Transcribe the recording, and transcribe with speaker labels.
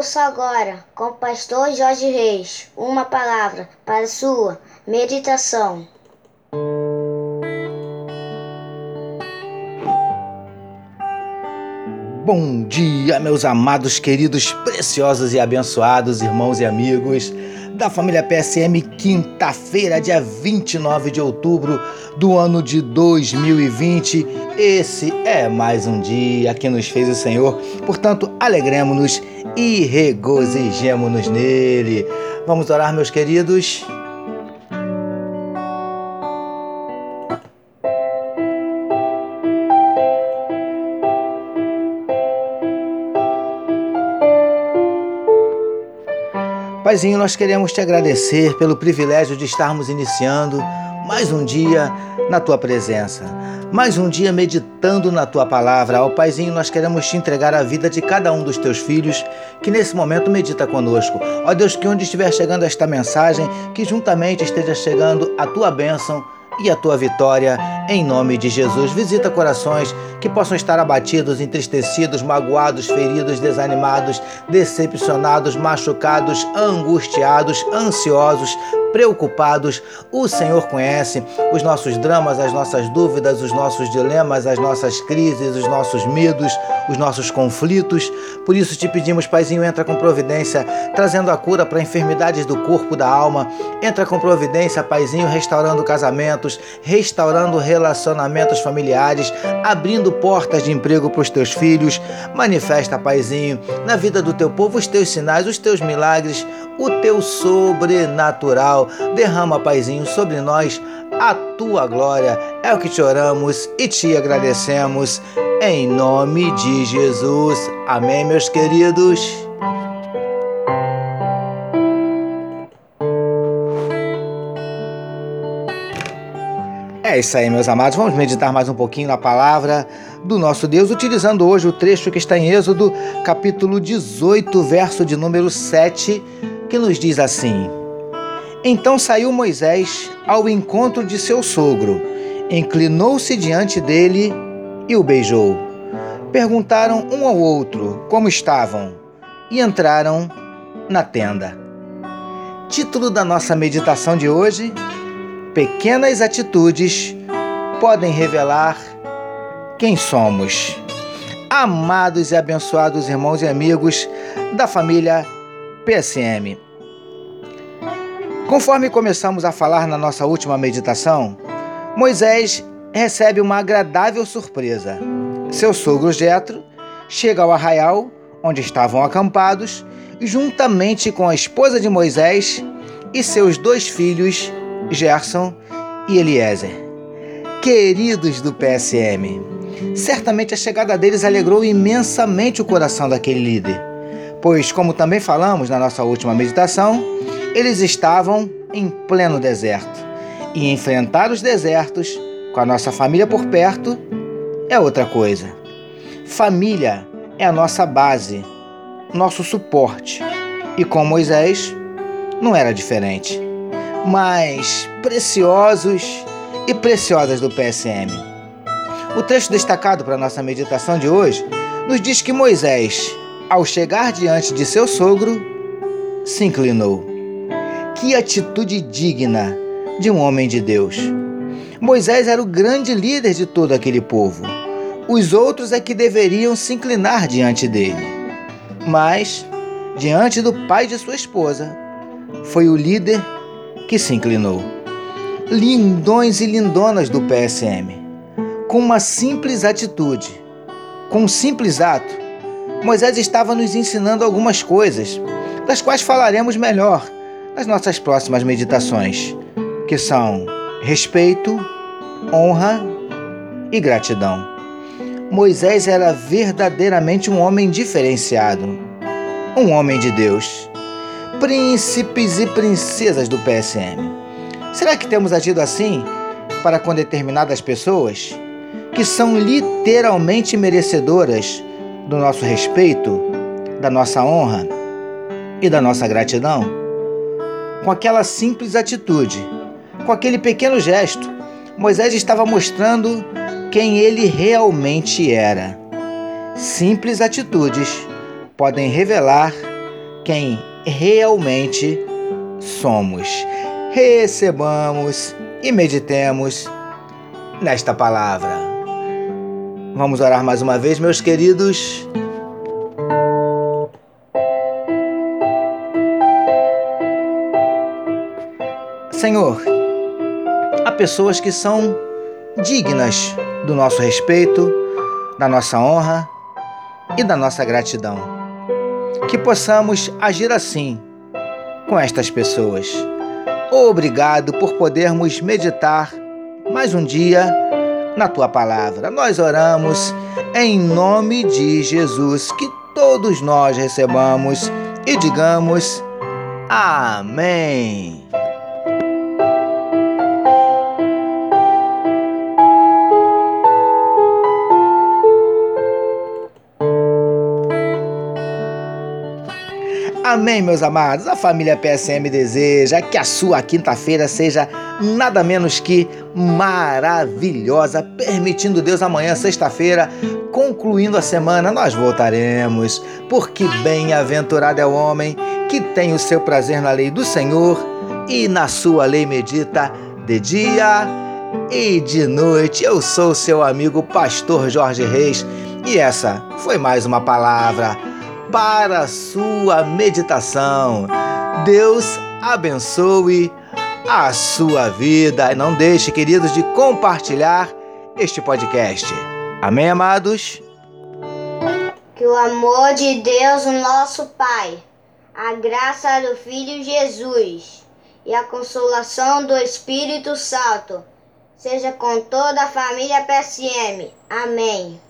Speaker 1: Ouça agora, com o pastor Jorge Reis, uma palavra para sua meditação.
Speaker 2: Bom dia, meus amados, queridos, preciosos e abençoados irmãos e amigos da família PSM, quinta-feira, dia 29 de outubro do ano de 2020. Esse é mais um dia que nos fez o Senhor, portanto, alegremos-nos e regozijemos-nos nele. Vamos orar, meus queridos. Paizinho, nós queremos te agradecer pelo privilégio de estarmos iniciando mais um dia na tua presença, mais um dia meditando na tua palavra. Ó Paizinho, nós queremos te entregar a vida de cada um dos teus filhos que nesse momento medita conosco. Ó Deus, que onde estiver chegando esta mensagem, que juntamente esteja chegando a tua bênção e a tua vitória, em nome de Jesus. Visita corações que possam estar abatidos, entristecidos, magoados, feridos, desanimados, decepcionados, machucados, angustiados, ansiosos, preocupados. O Senhor conhece os nossos dramas, as nossas dúvidas, os nossos dilemas, as nossas crises, os nossos medos, os nossos conflitos. Por isso te pedimos, Paizinho, entra com providência, trazendo a cura para enfermidades do corpo, da alma. Entra com providência, Paizinho, restaurando casamentos, restaurando relacionamentos familiares, abrindo portas de emprego para os teus filhos. Manifesta, Paizinho, na vida do teu povo os teus sinais, os teus milagres, o teu sobrenatural. Derrama, Paizinho, sobre nós a tua glória. É o que te oramos e te agradecemos. Em nome de Jesus. Amém, meus queridos. É isso aí, meus amados. Vamos meditar mais um pouquinho na palavra do nosso Deus, utilizando hoje o trecho que está em Êxodo, capítulo 18, verso de número 7, que nos diz assim: Então saiu Moisés ao encontro de seu sogro, inclinou-se diante dele e o beijou. Perguntaram um ao outro como estavam e entraram na tenda. Título da nossa meditação de hoje: Pequenas atitudes podem revelar quem somos. Amados e abençoados irmãos e amigos da família PSM. Conforme começamos a falar na nossa última meditação, Moisés recebe uma agradável surpresa. Seu sogro Jetro chega ao arraial onde estavam acampados, juntamente com a esposa de Moisés e seus dois filhos, Gerson e Eliezer. Queridos do PSM, certamente a chegada deles alegrou imensamente o coração daquele líder, pois, como também falamos na nossa última meditação, eles estavam em pleno deserto e enfrentar os desertos com a nossa família por perto é outra coisa. Família é a nossa base, nosso suporte, e com Moisés não era diferente mais preciosos e preciosas do PSM. O trecho destacado para nossa meditação de hoje nos diz que Moisés, ao chegar diante de seu sogro, se inclinou. Que atitude digna de um homem de Deus! Moisés era o grande líder de todo aquele povo. Os outros é que deveriam se inclinar diante dele. Mas, diante do pai de sua esposa, foi o líder que se inclinou. Lindões e lindonas do PSM. Com uma simples atitude, com um simples ato, Moisés estava nos ensinando algumas coisas, das quais falaremos melhor nas nossas próximas meditações, que são respeito, honra e gratidão. Moisés era verdadeiramente um homem diferenciado, um homem de Deus príncipes e princesas do PSM. Será que temos agido assim para com determinadas pessoas que são literalmente merecedoras do nosso respeito, da nossa honra e da nossa gratidão? Com aquela simples atitude, com aquele pequeno gesto, Moisés estava mostrando quem ele realmente era. Simples atitudes podem revelar quem realmente somos. Recebamos e meditemos nesta palavra. Vamos orar mais uma vez, meus queridos. Senhor, há pessoas que são dignas do nosso respeito, da nossa honra e da nossa gratidão. Que possamos agir assim com estas pessoas. Obrigado por podermos meditar mais um dia na tua palavra. Nós oramos em nome de Jesus, que todos nós recebamos e digamos amém. Amém, meus amados. A família PSM deseja que a sua quinta-feira seja nada menos que maravilhosa, permitindo Deus amanhã, sexta-feira, concluindo a semana, nós voltaremos, porque bem-aventurado é o homem que tem o seu prazer na lei do Senhor e na sua lei medita de dia e de noite. Eu sou seu amigo pastor Jorge Reis e essa foi mais uma palavra para a sua meditação. Deus abençoe a sua vida. E não deixe, queridos, de compartilhar este podcast. Amém, amados?
Speaker 1: Que o amor de Deus, nosso Pai, a graça do Filho Jesus e a consolação do Espírito Santo seja com toda a família PSM. Amém.